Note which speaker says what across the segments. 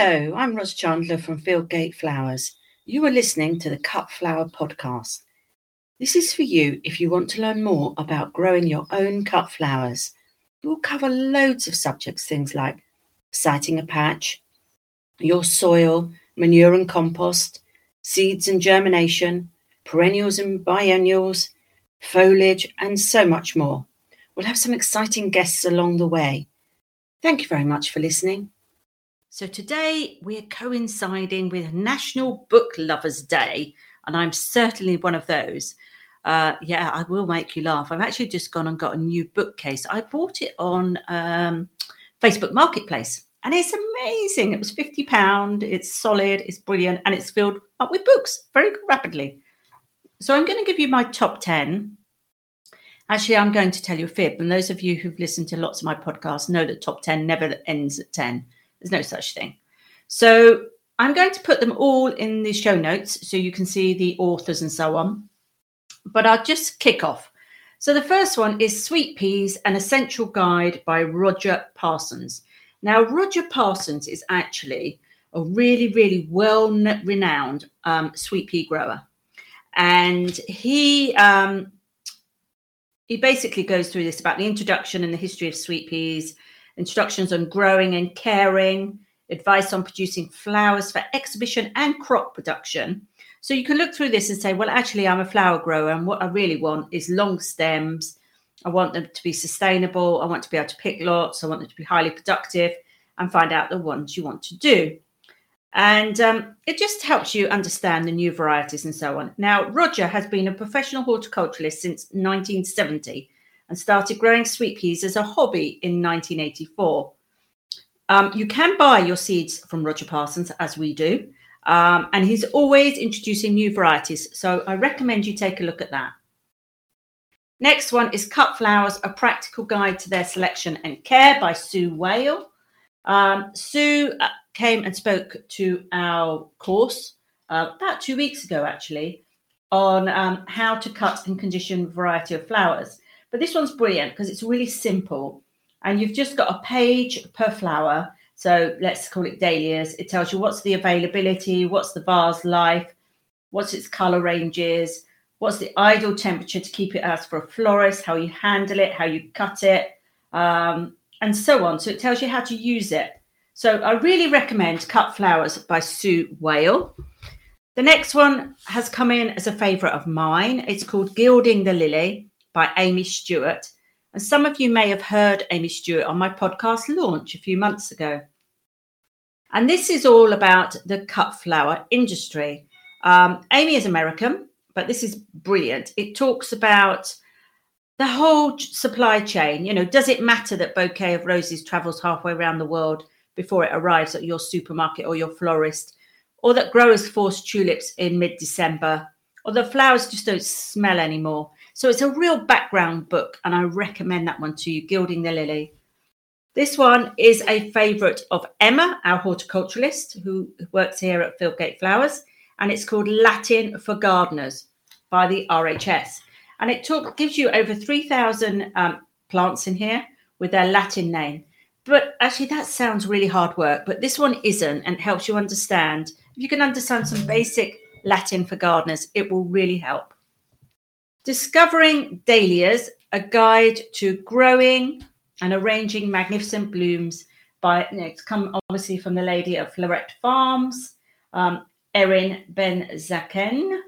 Speaker 1: Hello, I'm Roz Chandler from Fieldgate Flowers. You are listening to the Cut Flower podcast. This is for you if you want to learn more about growing your own cut flowers. We'll cover loads of subjects, things like siting a patch, your soil, manure and compost, seeds and germination, perennials and biennials, foliage, and so much more. We'll have some exciting guests along the way. Thank you very much for listening. So today we're coinciding with National Book Lovers Day, and I'm certainly one of those. Uh, yeah, I will make you laugh. I've actually just gone and got a new bookcase. I bought it on um, Facebook Marketplace, and it's amazing. It was fifty pound. It's solid. It's brilliant, and it's filled up with books very rapidly. So I'm going to give you my top ten. Actually, I'm going to tell you a fib, and those of you who've listened to lots of my podcasts know that top ten never ends at ten. There's no such thing. So I'm going to put them all in the show notes so you can see the authors and so on. But I'll just kick off. So the first one is Sweet Peas, an essential guide by Roger Parsons. Now, Roger Parsons is actually a really, really well renowned um, sweet pea grower. And he um, he basically goes through this about the introduction and the history of sweet peas, instructions on growing and caring, advice on producing flowers for exhibition and crop production. So you can look through this and say, well, actually, I'm a flower grower, and what I really want is long stems. I want them to be sustainable. I want to be able to pick lots. I want them to be highly productive and find out the ones you want to do. And um, it just helps you understand the new varieties and so on. Now, Roger has been a professional horticulturalist since 1970 and started growing sweet peas as a hobby in 1984. Um, you can buy your seeds from Roger Parsons, as we do, um, and he's always introducing new varieties. So I recommend you take a look at that. Next one is Cut Flowers, a practical guide to their selection and care by Su Whale. Um, Su uh, came and spoke to our course uh, about two weeks ago, actually, on um, how to cut and condition variety of flowers. But this one's brilliant because it's really simple. And you've just got a page per flower. So let's call it dahlias. It tells you what's the availability, what's the vase life, what's its color ranges, what's the ideal temperature to keep it as for a florist, how you handle it, how you cut it, um, and so on. So it tells you how to use it. So I really recommend Cut Flowers by Su Whale. The next one has come in as a favorite of mine. It's called Gilding the Lily by Amy Stewart. And some of you may have heard Amy Stewart on my podcast launch a few months ago. And this is all about the cut flower industry. Um, Amy is American, but this is brilliant. It talks about the whole supply chain. You know, does it matter that bouquet of roses travels halfway around the world before it arrives at your supermarket or your florist, or that growers force tulips in mid December, or the flowers just don't smell anymore? So it's a real background book, and I recommend that one to you, Gilding the Lily. This one is a favourite of Emma, our horticulturalist who works here at Fieldgate Flowers, and it's called Latin for Gardeners by the RHS. And it gives you over 3,000 um, plants in here with their Latin name. But actually, that sounds really hard work, but this one isn't and helps you understand. If you can understand some basic Latin for gardeners, it will really help. Discovering Dahlias, a guide to growing and arranging magnificent blooms by you know, it's come obviously from the lady of Floret Farms, um, Erin Benzakein.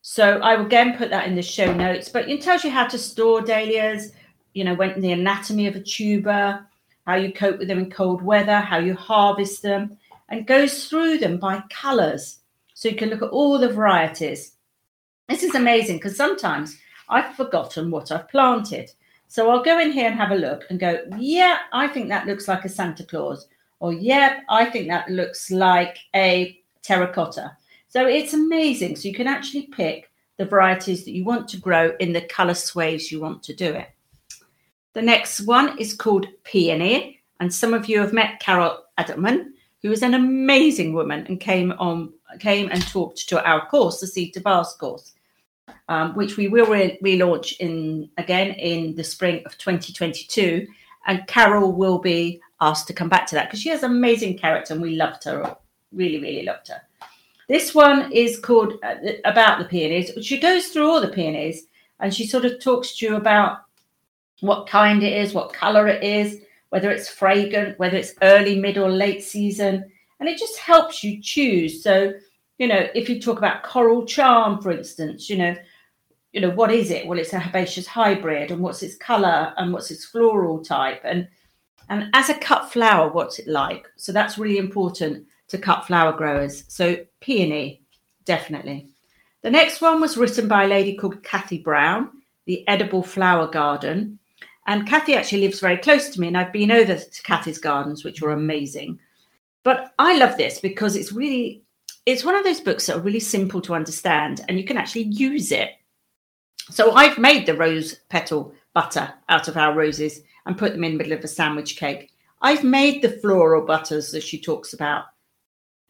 Speaker 1: So I will again put that in the show notes, but it tells you how to store dahlias, you know, when the anatomy of a tuber, how you cope with them in cold weather, how you harvest them, and goes through them by colours. So you can look at all the varieties. This is amazing because sometimes I've forgotten what I've planted. So I'll go in here and have a look and go, yeah, I think that looks like a Santa Claus. Or, yeah, I think that looks like a terracotta. So it's amazing. So you can actually pick the varieties that you want to grow in the colour sways you want to do it. The next one is called Peony. And some of you have met Carol Adelman, who is an amazing woman and came on came and talked to our course, the Seed to Vase course um, which we will re- relaunch in again in the spring of 2022. And Carol will be asked to come back to that because she has an amazing character and we loved her. Really, really loved her. This one is called uh, About the Peonies. She goes through all the peonies and she sort of talks to you about what kind it is, what color it is, whether it's fragrant, whether it's early, mid, or late season. And it just helps you choose. So, you know, if you talk about coral charm, for instance, you know, you know, what is it? Well, it's a herbaceous hybrid, and what's its color and what's its floral type, and and as a cut flower, what's it like? So that's really important to cut flower growers. So peony, definitely. The next one was written by a lady called Kathy Brown, The Edible Flower Garden. And Kathy actually lives very close to me, and I've been over to Kathy's gardens, which were amazing. But I love this because it's really, it's one of those books that are really simple to understand, and you can actually use it. So I've made the rose petal butter out of our roses and put them in the middle of a sandwich cake. I've made the floral butters that she talks about.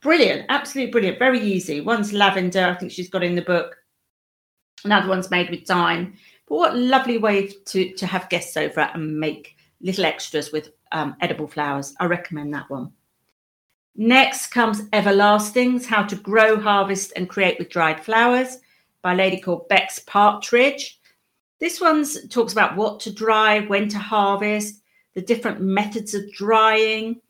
Speaker 1: Brilliant, absolutely brilliant, very easy. One's lavender, I think she's got in the book. Another one's made with thyme. But what lovely way to, to have guests over and make little extras with um, edible flowers. I recommend that one. Next comes Everlastings How to Grow, Harvest, and Create with Dried Flowers by a lady called Bex Partridge. This one talks about what to dry, when to harvest, the different methods of drying,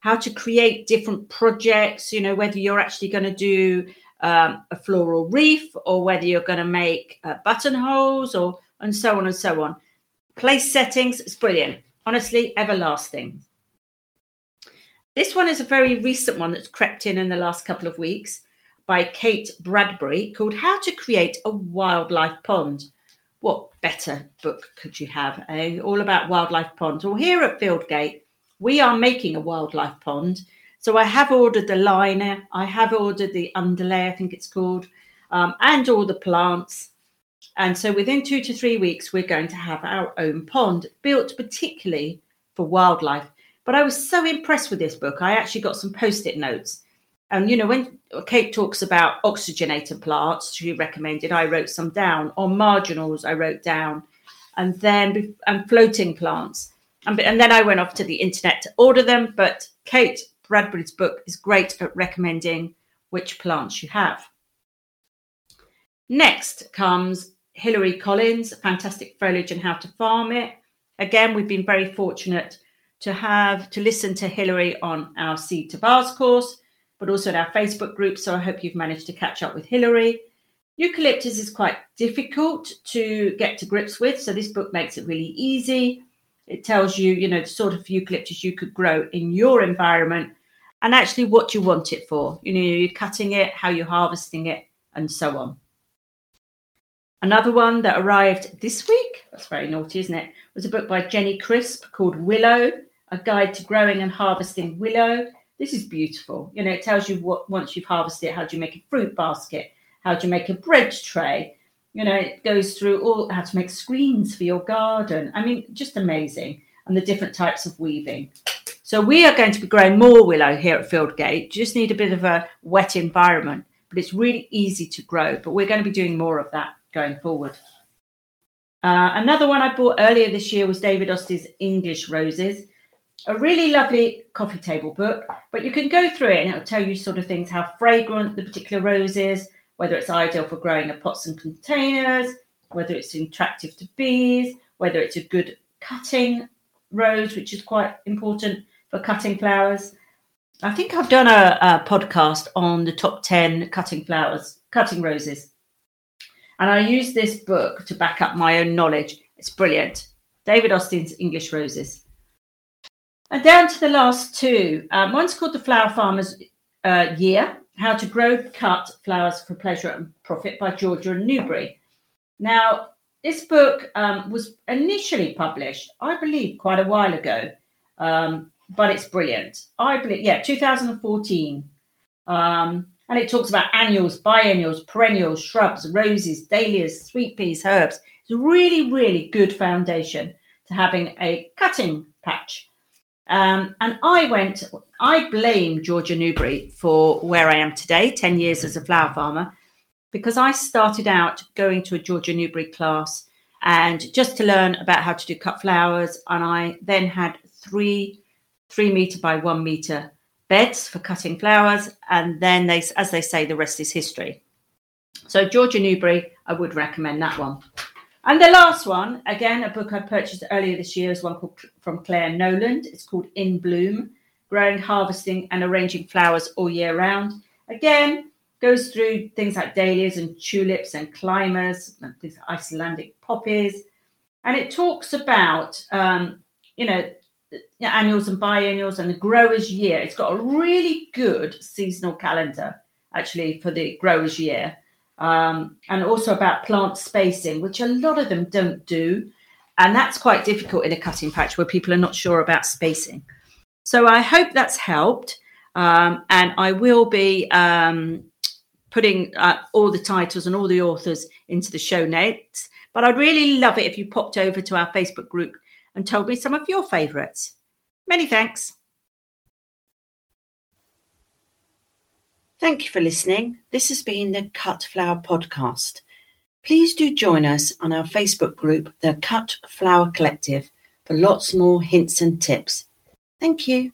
Speaker 1: how to create different projects, you know, whether you're actually going to do um, a floral wreath or whether you're going to make uh, buttonholes or and so on and so on. Place settings, it's brilliant. Honestly, everlasting. This one is a very recent one that's crept in in the last couple of weeks by Kate Bradbury called How to Create a Wildlife Pond. What better book could you have? Eh? All about wildlife ponds. Well, here at Fieldgate, we are making a wildlife pond so I have ordered the liner, I have ordered the underlay, I think it's called, um, and all the plants. And so within two to three weeks, we're going to have our own pond built particularly for wildlife. But I was so impressed with this book. I actually got some post it notes. And, you know, when Kate talks about oxygenated plants, she recommended I wrote some down. On marginals, I wrote down. And then and floating plants. And, and then I went off to the internet to order them. But Kate Bradbury's book is great at recommending which plants you have. Next comes Hilary Collins, Fantastic Foliage and How to Farm It. Again, we've been very fortunate to have to listen to Hilary on our Seed to Vase course, but also in our Facebook group. So I hope you've managed to catch up with Hilary. Eucalyptus is quite difficult to get to grips with, so this book makes it really easy. It tells you, you know, the sort of eucalyptus you could grow in your environment and actually what you want it for. You know, you're cutting it, how you're harvesting it, and so on. Another one that arrived this week, that's very naughty, isn't it? Was a book by Jenny Crisp called Willow, a guide to growing and harvesting willow. This is beautiful. You know, it tells you what once you've harvested it, how do you make a fruit basket, how do you make a bread tray. You know, it goes through all how to make screens for your garden. I mean, just amazing. And the different types of weaving. So we are going to be growing more willow here at Fieldgate. Just need a bit of a wet environment, but it's really easy to grow. But we're going to be doing more of that going forward. Uh, another one I bought earlier this year was David Austin's English Roses, a really lovely coffee table book. But you can go through it and it'll tell you sort of things how fragrant the particular rose is, whether it's ideal for growing in pots and containers, whether it's attractive to bees, whether it's a good cutting rose, which is quite important for cutting flowers. I think I've done a, a, podcast on the top 10 cutting flowers, cutting roses. And I use this book to back up my own knowledge. It's brilliant. David Austin's English Roses. And down to the last two. Um, one's called The Flower Farmer's uh, Year How to Grow, Cut Flowers for Pleasure and Profit by Georgie and Newbury. Now, this book um, was initially published, I believe, quite a while ago. Um, but it's brilliant. I believe, yeah, 2014. Um, and it talks about annuals, biennials, perennials, shrubs, roses, dahlias, sweet peas, herbs. It's a really, really good foundation to having a cutting patch. Um, and I went, I blame Georgie Newbury for where I am today, 10 years as a flower farmer, because I started out going to a Georgie Newbury class and just to learn about how to do cut flowers. And I then had three three meter by one meter beds for cutting flowers. And then they, as they say, the rest is history. So Georgie Newbury, I would recommend that one. And the last one, again, a book I purchased earlier this year is one called from Clare Nolan. It's called In Bloom, Growing, Harvesting and Arranging Flowers All Year Round. Again, goes through things like dahlias and tulips and climbers, and like Icelandic poppies. And it talks about, um, you know, annuals and biennials and the grower's year. It's got a really good seasonal calendar, actually, for the grower's year. Um, and also about plant spacing, which a lot of them don't do. And that's quite difficult in a cutting patch where people are not sure about spacing. So I hope that's helped. Um, and I will be um, putting uh, all the titles and all the authors into the show notes. But I'd really love it if you popped over to our Facebook group and told me some of your favourites. Many thanks. Thank you for listening. This has been the Cut Flower Podcast. Please do join us on our Facebook group, the Cut Flower Collective, for lots more hints and tips. Thank you.